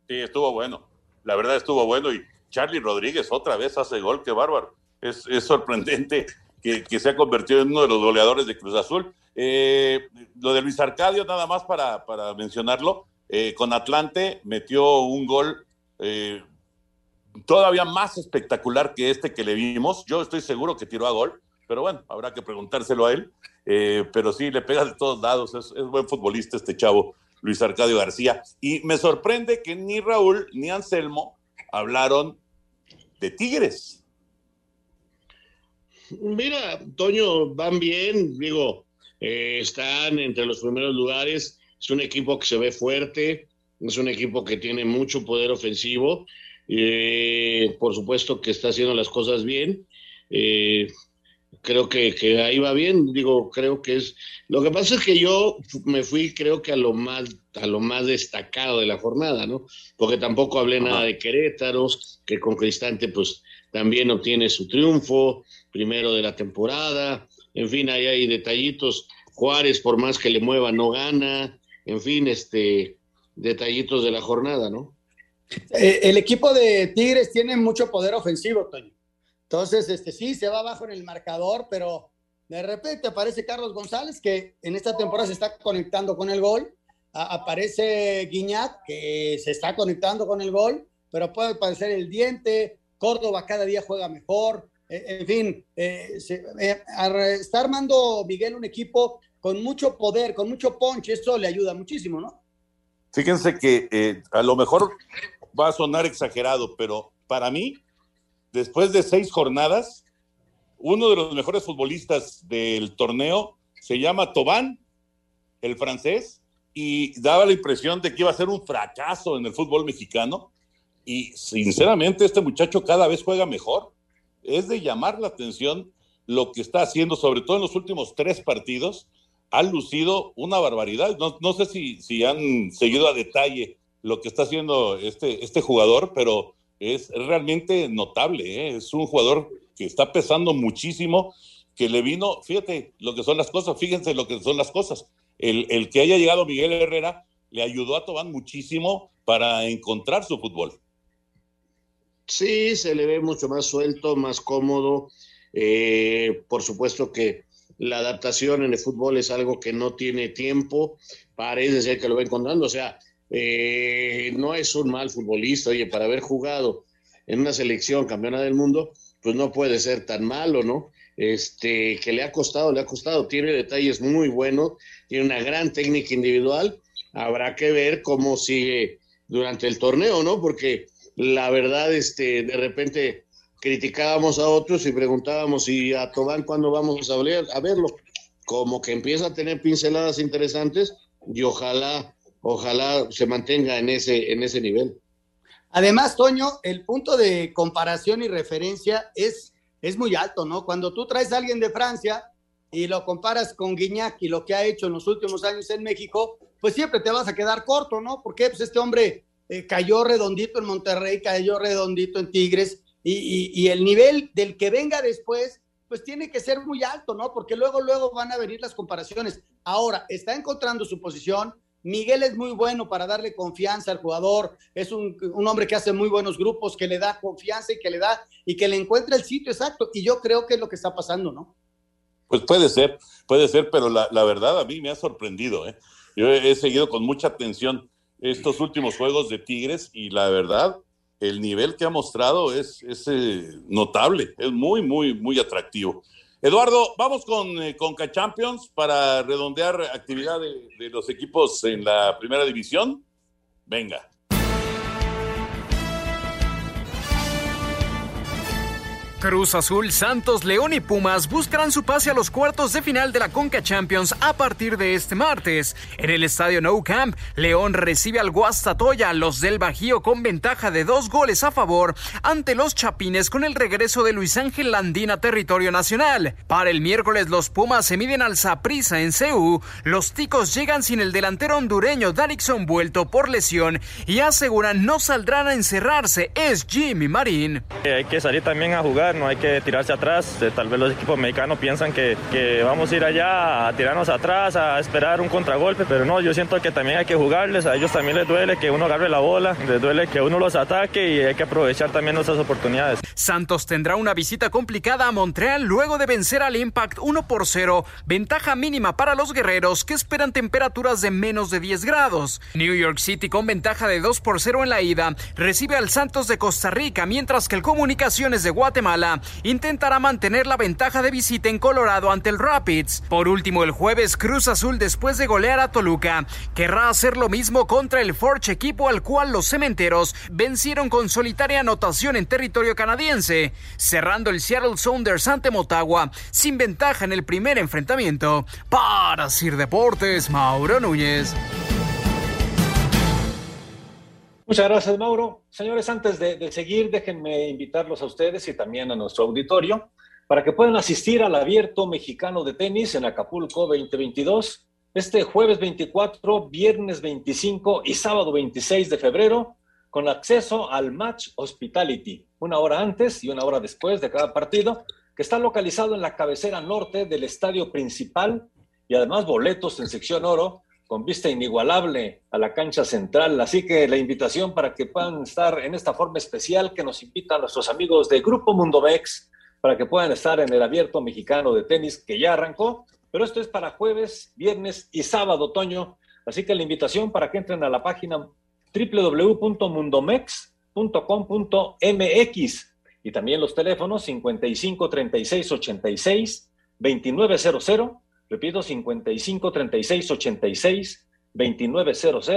Sí, estuvo bueno, la verdad estuvo bueno y Charlie Rodríguez otra vez hace gol, qué bárbaro. Es, sorprendente que, se ha convertido en uno de los goleadores de Cruz Azul. Eh, lo de Luis Arcadio, nada más para, mencionarlo, eh, con Atlante metió un gol eh, todavía más espectacular que este que le vimos. Yo estoy seguro que tiró a gol, pero bueno, habrá que preguntárselo a él. pero sí, le pega de todos lados, es, es buen futbolista este chavo, Luis Arcadio García. Y me sorprende que ni Raúl ni Anselmo hablaron de Tigres. Mira, Toño, van bien, digo, eh, están entre los primeros lugares, es un equipo que se ve fuerte, es un equipo que tiene mucho poder ofensivo, eh, por supuesto que está haciendo las cosas bien. Eh, creo que, que, ahí va bien, digo, creo que es, lo que pasa es que yo me fui creo que a lo más, a lo más destacado de la jornada, ¿no? Porque tampoco hablé nada de Querétaro, que con Cristante pues también obtiene su triunfo, primero de la temporada, en fin, ahí hay detallitos, Juárez por más que le mueva no gana, en fin, este, detallitos de la jornada, ¿no? Eh, el equipo de Tigres tiene mucho poder ofensivo, Toño entonces, este, sí, se va abajo en el marcador, pero de repente aparece Carlos González, que en esta temporada se está conectando con el gol. aparece Guiñac, que se está conectando con el gol, pero puede aparecer el diente. Córdoba cada día juega mejor. E, en fin, eh, eh, está armando Miguel un equipo con mucho poder, con mucho punch. Esto le ayuda muchísimo, ¿no? Fíjense que eh, a lo mejor va a sonar exagerado, pero para mí después de seis jornadas, uno de los mejores futbolistas del torneo se llama Tobán, el francés, y daba la impresión de que iba a ser un fracaso en el fútbol mexicano. Y sinceramente este muchacho cada vez juega mejor. Es de llamar la atención lo que está haciendo, sobre todo en los últimos tres partidos. Ha lucido una barbaridad. No, sé si, han seguido a detalle lo que está haciendo este, este jugador, pero es realmente notable. ¿eh? Es un jugador que está pesando muchísimo que le vino, fíjate lo que son las cosas, fíjense lo que son las cosas. El, el que haya llegado Miguel Herrera le ayudó a Tobán muchísimo para encontrar su fútbol. Sí, se le ve mucho más suelto, más cómodo. Eh, por supuesto que la adaptación en el fútbol es algo que no tiene tiempo, parece ser que lo va encontrando, o sea, eh, no es un mal futbolista, oye, para haber jugado en una selección campeona del mundo, pues no puede ser tan malo, ¿no? Este, que le ha costado, le ha costado, tiene detalles muy buenos, tiene una gran técnica individual, habrá que ver cómo sigue durante el torneo, ¿no? Porque la verdad, este, de repente criticábamos a otros y preguntábamos si a Tobán cuándo vamos a, a verlo. Como que empieza a tener pinceladas interesantes y ojalá, ojalá se mantenga en ese, en ese nivel. Además, Toño, el punto de comparación y referencia es, es muy alto, ¿no? Cuando tú traes a alguien de Francia y lo comparas con Guiñac y lo que ha hecho en los últimos años en México, pues siempre te vas a quedar corto, ¿no? Porque pues este hombre eh, cayó redondito en Monterrey, cayó redondito en Tigres, y, el nivel del que venga después, pues tiene que ser muy alto, ¿no? Porque luego, luego van a venir las comparaciones. Ahora, está encontrando su posición. Miguel es muy bueno para darle confianza al jugador. Es un, hombre que hace muy buenos grupos, que le da confianza y que le da y que le encuentra el sitio exacto. Y yo creo que es lo que está pasando, ¿no? Pues puede ser, puede ser, pero la, verdad a mí me ha sorprendido. ¿eh? Yo he seguido con mucha atención estos últimos juegos de Tigres y la verdad, el nivel que ha mostrado es, es eh, notable, es muy, muy, muy atractivo. Eduardo, vamos con eh, Conca Champions para redondear actividad de, de los equipos en la primera división. Venga. Cruz Azul, Santos, León y Pumas buscarán su pase a los cuartos de final de la Conca Champions a partir de este martes. En el estadio Nou Camp, León recibe al Guastatoya, los del Bajío con ventaja de dos goles a favor ante los Chapines con el regreso de Luis Ángel Landín a territorio nacional. Para el miércoles, los Pumas se miden al Saprissa en CEU. Los Ticos llegan sin el delantero hondureño Darixon vuelto por lesión y aseguran no saldrán a encerrarse. Es Jimmy Marín. Hay que salir también a jugar no hay que tirarse atrás. Eh, tal vez los equipos mexicanos piensan que, que, vamos a ir allá a tirarnos atrás, a esperar un contragolpe, pero no, yo siento que también hay que jugarles, a ellos también les duele que uno agarre la bola, les duele que uno los ataque y hay que aprovechar también nuestras oportunidades. Santos tendrá una visita complicada a Montreal luego de vencer al Impact 1 por 0, ventaja mínima para los guerreros que esperan temperaturas de menos de 10 grados. New York City con ventaja de 2 por 0 en la ida recibe al Santos de Costa Rica, mientras que el Comunicaciones de Guatemala intentará mantener la ventaja de visita en Colorado ante el Rapids. Por último, el jueves Cruz Azul después de golear a Toluca querrá hacer lo mismo contra el Forge equipo al cual los cementeros vencieron con solitaria anotación en territorio canadiense, cerrando el Seattle Sounders ante Motagua sin ventaja en el primer enfrentamiento. Para Sir Deportes, Mauro Núñez. Muchas gracias, Mauro. Señores, antes de, seguir, déjenme invitarlos a ustedes y también a nuestro auditorio para que puedan asistir al Abierto Mexicano de Tenis en Acapulco 2022 este jueves 24, viernes 25 y sábado 26 de febrero con acceso al Match Hospitality, una hora antes y una hora después de cada partido, que está localizado en la cabecera norte del estadio principal y además boletos en sección oro con vista inigualable a la cancha central. Así que la invitación para que puedan estar en esta forma especial que nos invitan nuestros amigos de Grupo Mundo Mex para que puedan estar en el abierto mexicano de tenis que ya arrancó. Pero esto es para jueves, viernes y sábado, otoño. Así que la invitación para que entren a la página www.mundomex.com.mx y también los teléfonos 55 36 86 2900 Repito, 55 36 86 2900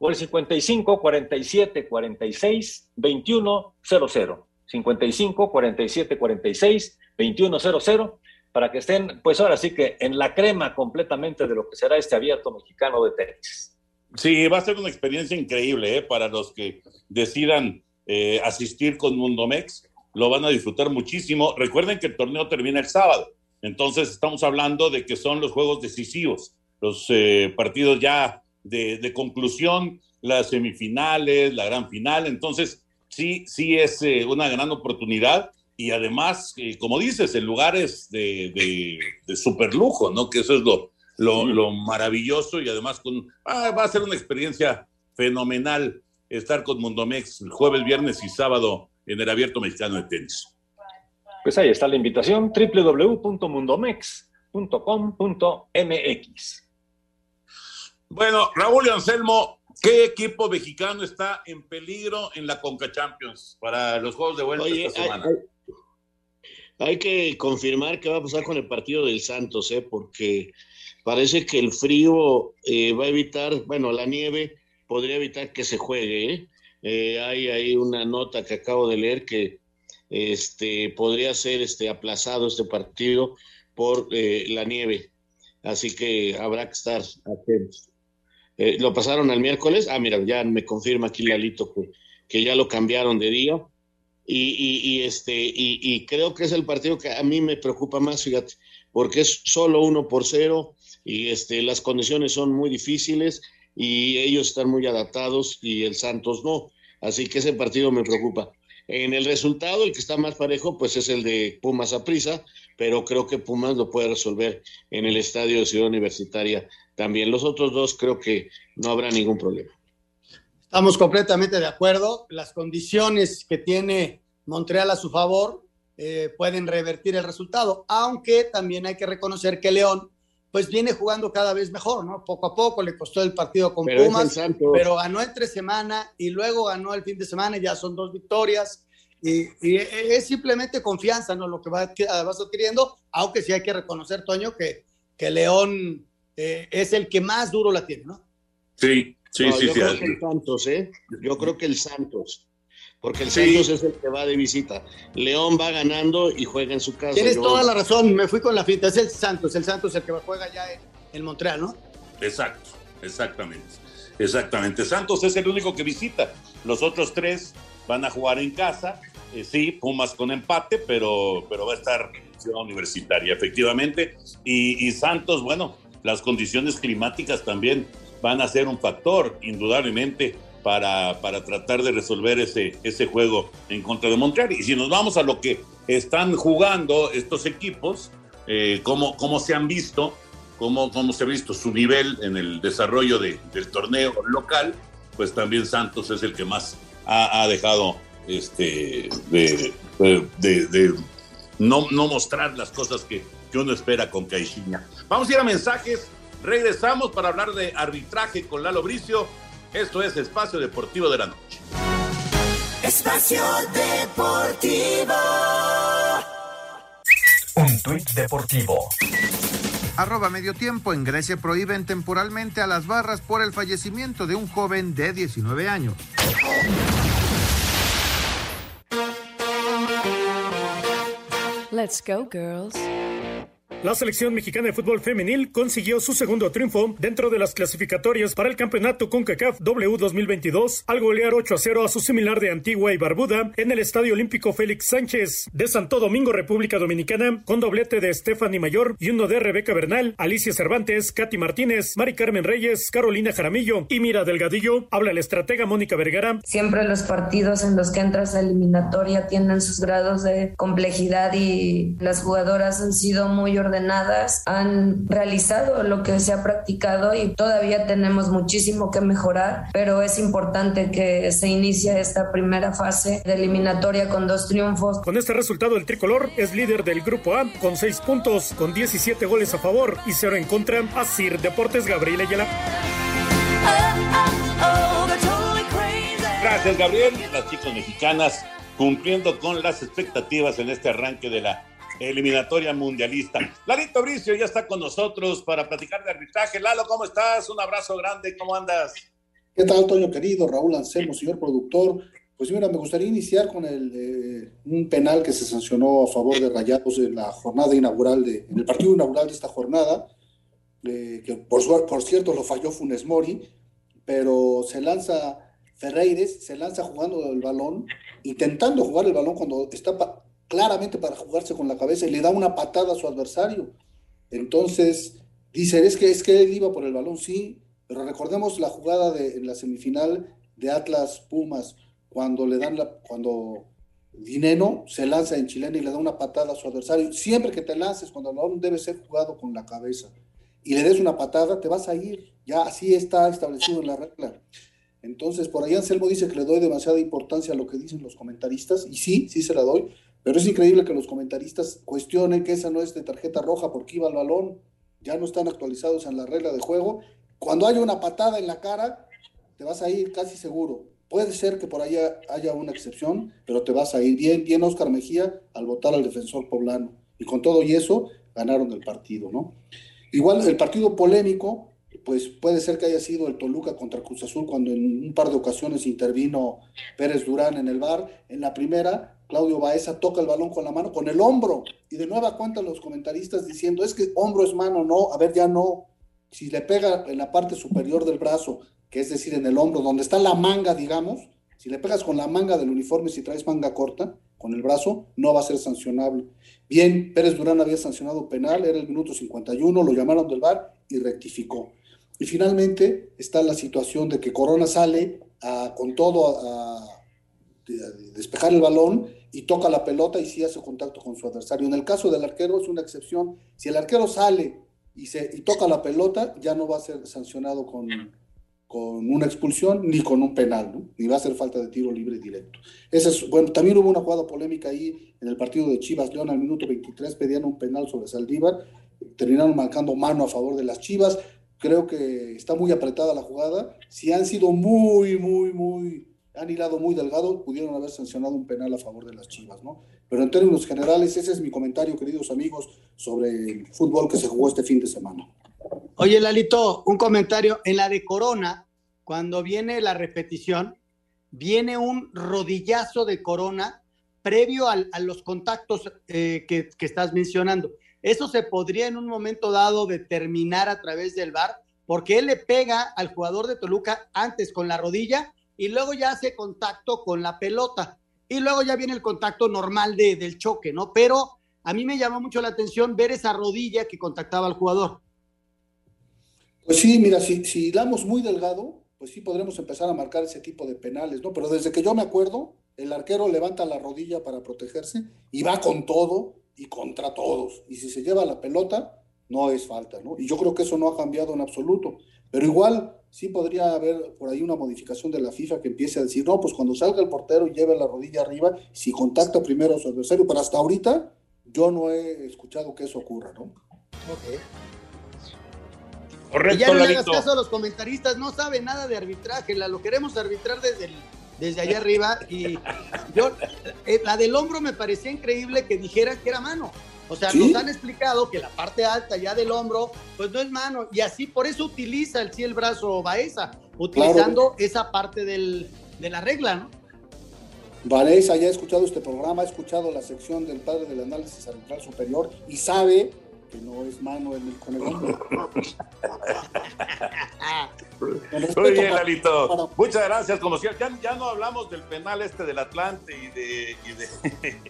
o el 55 47 46 2100. 55 47 46 2100 para que estén, pues ahora sí que en la crema completamente de lo que será este abierto mexicano de tenis. Sí, va a ser una experiencia increíble ¿eh? para los que decidan eh, asistir con Mundomex. Lo van a disfrutar muchísimo. Recuerden que el torneo termina el sábado. Entonces estamos hablando de que son los juegos decisivos, los eh, partidos ya de, conclusión, las semifinales, la gran final. Entonces sí, sí es eh, una gran oportunidad y además, eh, como dices, en lugares de, de, de super lujo, ¿no? Que eso es lo, lo, lo maravilloso y además con, ah, va a ser una experiencia fenomenal estar con Mundomex el jueves, viernes y sábado en el Abierto Mexicano de Tenis. Pues ahí está la invitación, www.mundomex.com.mx. Bueno, Raúl y Anselmo, ¿qué equipo mexicano está en peligro en la Conca Champions para los juegos de vuelta Oye, esta hay, semana? hay- hay que confirmar qué va a pasar con el partido del Santos, ¿eh? porque parece que el frío eh, va a evitar, bueno, la nieve podría evitar que se juegue. ¿eh? Eh, hay ahí una nota que acabo de leer que este, podría ser este, aplazado este partido por eh, la nieve. Así que habrá que estar atentos. Eh, ¿Lo pasaron al miércoles? Ah, mira, ya me confirma aquí Lalito que, que ya lo cambiaron de día. Y, y- y, este, y, y creo que es el partido que a mí me preocupa más, fíjate, porque es solo uno por cero y este, las condiciones son muy difíciles y ellos están muy adaptados y el Santos no. Así que ese partido me preocupa. En el resultado, el que está más parejo, pues es el de Pumas a prisa, pero creo que Pumas lo puede resolver en el estadio de Ciudad Universitaria también. Los otros dos creo que no habrá ningún problema. Estamos completamente de acuerdo. Las condiciones que tiene Montreal a su favor eh, pueden revertir el resultado, aunque también hay que reconocer que León pues viene jugando cada vez mejor, ¿no? Poco a poco le costó el partido con Pero Pumas, pero ganó entre semana y luego ganó el fin de semana, y ya son dos victorias. Y, y es simplemente confianza, ¿no? Lo que va, vas adquiriendo, aunque sí hay que reconocer, Toño, que, que León eh, es el que más duro la tiene, ¿no? Sí, sí, No, sí, yo sí. creo que el Santos, ¿eh? Yo creo que el Santos. Porque el Sí. Santos es el que va de visita. León va ganando y juega en su casa. Tienes Yo- toda la razón, me fui con la finta, es el Santos, el Santos el que juega ya en, en Montreal, ¿no? Exacto, exactamente. Exactamente. Santos es el único que visita. Los otros tres van a jugar en casa. Eh, sí, Pumas con empate, pero, pero va a estar en Ciudad Universitaria, efectivamente. Y, y Santos, bueno, las condiciones climáticas también van a ser un factor, indudablemente, para, para tratar de resolver ese, ese juego en contra de Montreal. Y si nos vamos a lo que están jugando estos equipos, eh, cómo, cómo se han visto, cómo, cómo se ha visto su nivel en el desarrollo de- del torneo local, pues también Santos es el que más ha, dejado este, de, no, no mostrar las cosas que, que uno espera con Caixinha. Vamos a ir a mensajes, regresamos para hablar de arbitraje con Lalo Bricio. Esto es Espacio Deportivo de la Noche. Espacio Deportivo. Un tuit deportivo. Arroba medio tiempo. En Grecia prohíben temporalmente a las barras por el fallecimiento de un joven de 19 años. Let's go, girls. La selección mexicana de fútbol femenil consiguió su segundo triunfo dentro de las clasificatorias para el campeonato CONCACAF W 2022 al golear 8 a 0 a su similar de Antigua y Barbuda en el Estadio Olímpico Félix Sánchez de Santo Domingo, República Dominicana, con doblete de Stephanie Mayor y uno de Rebeca Bernal, Alicia Cervantes, Katy Martínez, Mari Carmen Reyes, Carolina Jaramillo y Mira Delgadillo. Habla la estratega Mónica Vergara. Siempre los partidos en los que entras a eliminatoria tienen sus grados de complejidad y las jugadoras han sido muy ordenadas, han realizado lo que se ha practicado y todavía tenemos muchísimo que mejorar, pero es importante que se inicie esta primera fase de eliminatoria con dos triunfos. Con este resultado, el tricolor es líder del Grupo A con 6 puntos, con 17 goles a favor y 0 en contra. Asir Deportes Gabriel Ayala. Gracias, Gabriel. Las chicas mexicanas cumpliendo con las expectativas en este arranque de la eliminatoria mundialista. Lalito Bricio ya está con nosotros para platicar de arbitraje. Lalo, ¿cómo estás? Un abrazo grande, ¿cómo andas? ¿Qué tal, Toño querido? Raúl Anselmo, señor productor. Pues mira, me gustaría iniciar con el, eh, un penal que se sancionó a favor de Rayados en la jornada inaugural, de, en el partido inaugural de esta jornada, eh, que por, por cierto lo falló Funes Mori, pero se lanza Ferreires, se lanza jugando el balón, intentando jugar el balón cuando está claramente para jugarse con la cabeza y le da una patada a su adversario. Entonces, dice, es que, es que él iba por el balón, sí, pero recordemos la jugada de en la semifinal de Atlas Pumas, cuando le dan la, cuando Dineno se lanza en chilena y le da una patada a su adversario. Siempre que te lances, cuando el balón debe ser jugado con la cabeza y le des una patada, te vas a ir. Ya así está establecido en la regla. Entonces, por ahí Anselmo dice que le doy demasiada importancia a lo que dicen los comentaristas, y sí, sí se la doy, pero es increíble que los comentaristas cuestionen que esa no es de tarjeta roja porque iba al balón, ya no están actualizados en la regla de juego. Cuando haya una patada en la cara, te vas a ir casi seguro. Puede ser que por ahí haya una excepción, pero te vas a ir bien, bien Oscar Mejía al votar al defensor poblano. Y con todo y eso, ganaron el partido, ¿no? Igual el partido polémico, pues puede ser que haya sido el Toluca contra Cruz Azul cuando en un par de ocasiones intervino Pérez Durán en el bar. En la primera, Claudio Baeza toca el balón con la mano, con el hombro. Y de nueva cuenta los comentaristas diciendo, es que hombro es mano, no, a ver, ya no. Si le pega en la parte superior del brazo, que es decir, en el hombro, donde está la manga, digamos, si le pegas con la manga del uniforme, si traes manga corta, con el brazo, no va a ser sancionable. Bien, Pérez Durán había sancionado penal, era el minuto 51, lo llamaron del bar y rectificó. Y finalmente está la situación de que Corona sale con todo a, despejar el balón y toca la pelota y sí hace contacto con su adversario. En el caso del arquero es una excepción. Si el arquero sale y, se, y toca la pelota, ya no va a ser sancionado con, con una expulsión ni con un penal, ¿no? ni va a ser falta de tiro libre directo. Ese es, bueno, también hubo una jugada polémica ahí en el partido de Chivas León al minuto 23, pedían un penal sobre Saldívar, terminaron marcando mano a favor de las Chivas. Creo que está muy apretada la jugada. Si han sido muy, muy, muy, han hilado muy delgado, pudieron haber sancionado un penal a favor de las Chivas, ¿no? Pero en términos generales, ese es mi comentario, queridos amigos, sobre el fútbol que se jugó este fin de semana. Oye, Lalito, un comentario. En la de Corona, cuando viene la repetición, viene un rodillazo de Corona previo a los contactos eh, que, que estás mencionando. Eso se podría en un momento dado determinar a través del VAR, porque él le pega al jugador de Toluca antes con la rodilla y luego ya hace contacto con la pelota. Y luego ya viene el contacto normal de, del choque, ¿no? Pero a mí me llamó mucho la atención ver esa rodilla que contactaba al jugador. Pues sí, mira, si, si damos muy delgado, pues sí podremos empezar a marcar ese tipo de penales, ¿no? Pero desde que yo me acuerdo, el arquero levanta la rodilla para protegerse y va con todo y contra todos. Y si se lleva la pelota, no es falta, ¿no? Y yo creo que eso no ha cambiado en absoluto. Pero igual sí podría haber por ahí una modificación de la FIFA que empiece a decir, no, pues cuando salga el portero y lleve la rodilla arriba, si contacta primero a su adversario, pero hasta ahorita yo no he escuchado que eso ocurra, ¿no? Ok. Correcto, y ya no le hagas caso a los comentaristas, no sabe nada de arbitraje, la, lo queremos arbitrar desde el desde allá arriba y yo, eh, la del hombro me parecía increíble que dijeran que era mano. O sea, nos han explicado que la parte alta ya del hombro, pues no es mano. Y así, por eso utiliza el sí el brazo Baeza, utilizando esa parte del, de la regla, ¿no? Baeza ya ha escuchado este programa, ha escuchado la sección del padre del análisis arbitral superior y sabe no es mano en el, con el Muy bien, Lalito. Muchas gracias. Como si ya, ya, no hablamos del penal este del Atlante y, de,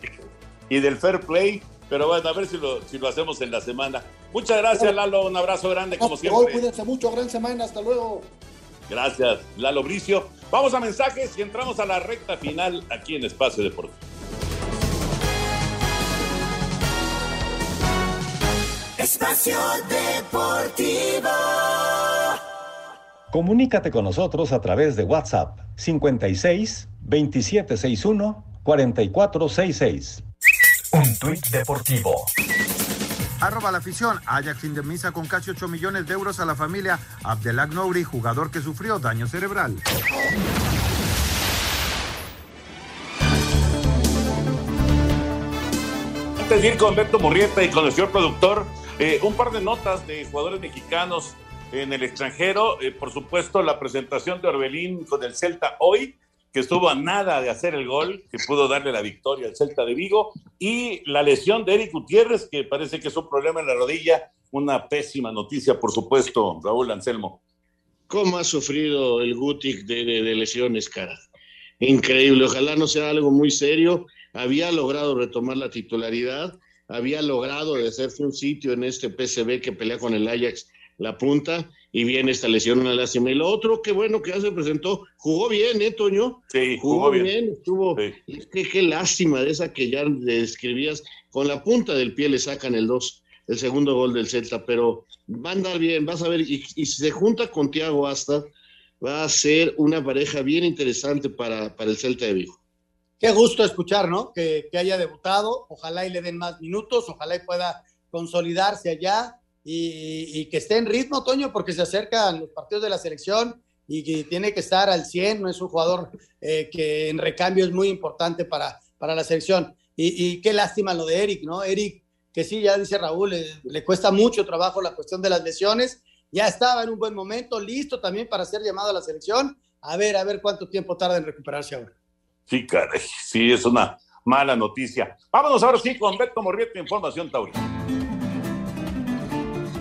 y, del fair play, pero bueno, a ver si lo, si lo hacemos en la semana. Muchas gracias, Lalo. Un abrazo grande, como siempre. cuídense mucho, gran semana. Hasta luego. Gracias, Lalo Bricio. Vamos a mensajes y entramos a la recta final aquí en Espacio Deportivo. Espacio Deportivo. Comunícate con nosotros a través de WhatsApp 56 2761 4466. Un tuit deportivo. Arroba la afición. Ajax indemniza con casi 8 millones de euros a la familia Abdelak Nouri, jugador que sufrió daño cerebral. Antes de ir con Beto Murrieta y con el señor productor, eh, un par de notas de jugadores mexicanos en el extranjero. Eh, por supuesto, la presentación de Orbelín con el Celta hoy, que estuvo a nada de hacer el gol, que pudo darle la victoria al Celta de Vigo. Y la lesión de Eric Gutiérrez, que parece que es un problema en la rodilla. Una pésima noticia, por supuesto, Raúl Anselmo. ¿Cómo ha sufrido el Gutic de, de lesiones, cara? Increíble. Ojalá no sea algo muy serio. Había logrado retomar la titularidad había logrado de hacerse un sitio en este PCB que pelea con el Ajax la punta y viene esta lesión, una lástima. Y lo otro, que bueno que ya se presentó, jugó bien, ¿eh, Toño? Sí, jugó, bien. estuvo, qué, lástima de esa que ya describías, con la punta del pie le sacan el 2, el segundo gol del Celta, pero va a andar bien, vas a ver, y, si se junta con Tiago hasta va a ser una pareja bien interesante para, para el Celta de Vigo. Qué gusto escuchar, ¿no? Que, que haya debutado, ojalá y le den más minutos, ojalá y pueda consolidarse allá y, que esté en ritmo, Toño, porque se acercan los partidos de la selección y que tiene que estar al 100, no es un jugador eh, que en recambio es muy importante para, para la selección. Y, qué lástima lo de Eric, ¿no? Eric, que sí, ya dice Raúl, le, cuesta mucho trabajo la cuestión de las lesiones, ya estaba en un buen momento, listo también para ser llamado a la selección, a ver, a ver cuánto tiempo tarda en recuperarse ahora. Sí, caray, sí, es una mala noticia. Vámonos ahora sí con Beto Morriete, Información Taurina.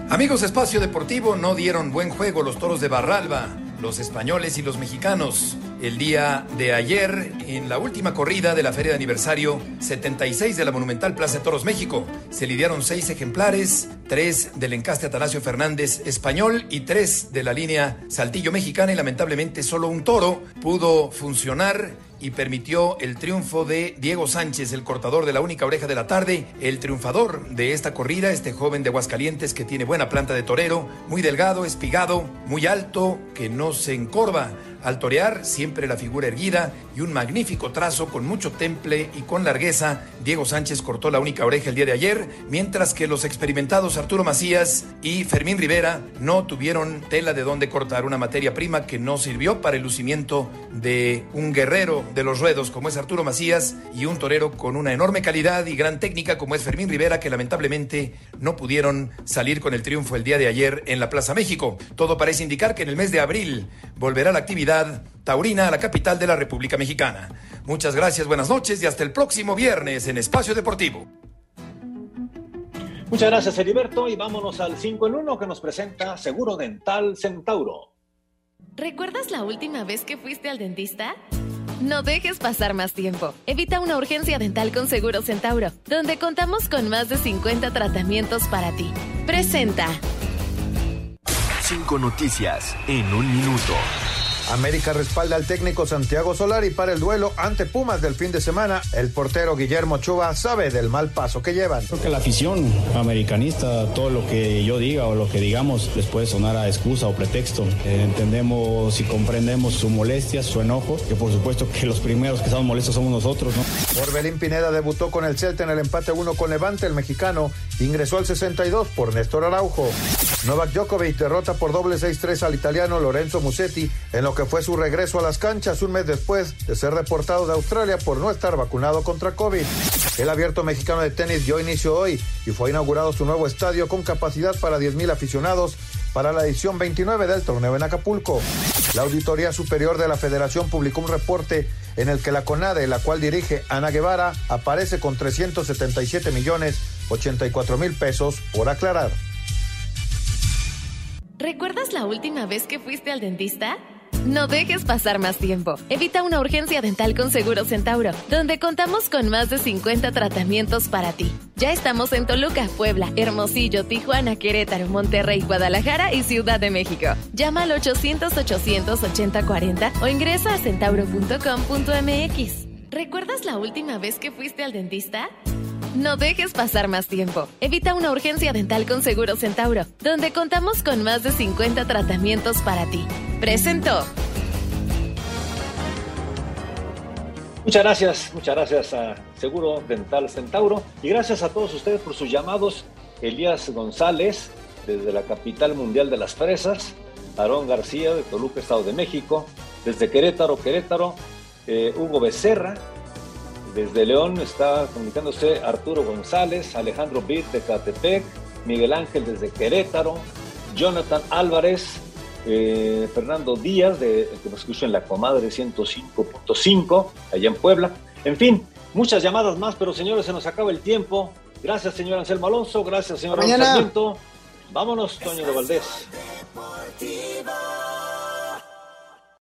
Amigos Espacio Deportivo, no dieron buen juego los toros de Barralba, los españoles y los mexicanos. El día de ayer, en la última corrida de la feria de aniversario 76 de la Monumental Plaza de Toros México, se lidiaron seis ejemplares, tres del encaste Atanasio Fernández español y tres de la línea Saltillo mexicana y lamentablemente solo un toro pudo funcionar y permitió el triunfo de Diego Sánchez, el cortador de la única oreja de la tarde, el triunfador de esta corrida, este joven de Aguascalientes que tiene buena planta de torero, muy delgado, espigado, muy alto, que no se encorva al torear, siempre la figura erguida y un magnífico trazo con mucho temple y con largueza. Diego Sánchez cortó la única oreja el día de ayer, mientras que los experimentados Arturo Macías y Fermín Rivera no tuvieron tela de donde cortar una materia prima que no sirvió para el lucimiento de un guerrero de los ruedos como es Arturo Macías y un torero con una enorme calidad y gran técnica como es Fermín Rivera que lamentablemente no pudieron salir con el triunfo el día de ayer en la Plaza México. Todo parece indicar que en el mes de abril volverá la actividad taurina a la capital de la República Mexicana. Muchas gracias, buenas noches y hasta el próximo viernes en Espacio Deportivo. Muchas gracias, Heriberto, y vámonos al 5 en 1 que nos presenta Seguro Dental Centauro. ¿Recuerdas la última vez que fuiste al dentista? No dejes pasar más tiempo. Evita una urgencia dental con Seguro Centauro, donde contamos con más de 50 tratamientos para ti. Presenta. Cinco noticias en un minuto. América respalda al técnico Santiago Solari para el duelo ante Pumas del fin de semana. El portero Guillermo Chuba sabe del mal paso que llevan. Creo que la afición americanista, todo lo que yo diga o lo que digamos les puede sonar a excusa o pretexto. Eh, entendemos y comprendemos su molestia, su enojo, que por supuesto que los primeros que estamos molestos somos nosotros. ¿no? Orbelín Pineda debutó con el Celta en el empate 1 con Levante. El mexicano ingresó al 62 por Néstor Araujo. Novak Djokovic derrota por doble 6-3 al italiano Lorenzo Musetti en lo que fue su regreso a las canchas un mes después de ser deportado de Australia por no estar vacunado contra COVID. El abierto mexicano de tenis dio inicio hoy y fue inaugurado su nuevo estadio con capacidad para 10.000 aficionados para la edición 29 del torneo en Acapulco. La Auditoría Superior de la Federación publicó un reporte en el que la CONADE, la cual dirige Ana Guevara, aparece con 377 millones 84 mil pesos por aclarar. ¿Recuerdas la última vez que fuiste al dentista? No dejes pasar más tiempo. Evita una urgencia dental con Seguro Centauro, donde contamos con más de 50 tratamientos para ti. Ya estamos en Toluca, Puebla, Hermosillo, Tijuana, Querétaro, Monterrey, Guadalajara y Ciudad de México. Llama al 800-800-8040 o ingresa a centauro.com.mx. ¿Recuerdas la última vez que fuiste al dentista? No dejes pasar más tiempo. Evita una urgencia dental con Seguro Centauro, donde contamos con más de 50 tratamientos para ti. Presento. Muchas gracias, muchas gracias a Seguro Dental Centauro y gracias a todos ustedes por sus llamados. Elías González, desde la capital mundial de las fresas, Aarón García, de Toluca, Estado de México, desde Querétaro, Querétaro, eh, Hugo Becerra, desde León está comunicándose Arturo González, Alejandro Bit de Catepec, Miguel Ángel desde Querétaro, Jonathan Álvarez, eh, Fernando Díaz, de, que nos escucha en la comadre 105.5, allá en Puebla. En fin, muchas llamadas más, pero señores, se nos acaba el tiempo. Gracias, señor Anselmo Alonso. Gracias, señor Sarmiento. Vámonos, Toño de Valdés.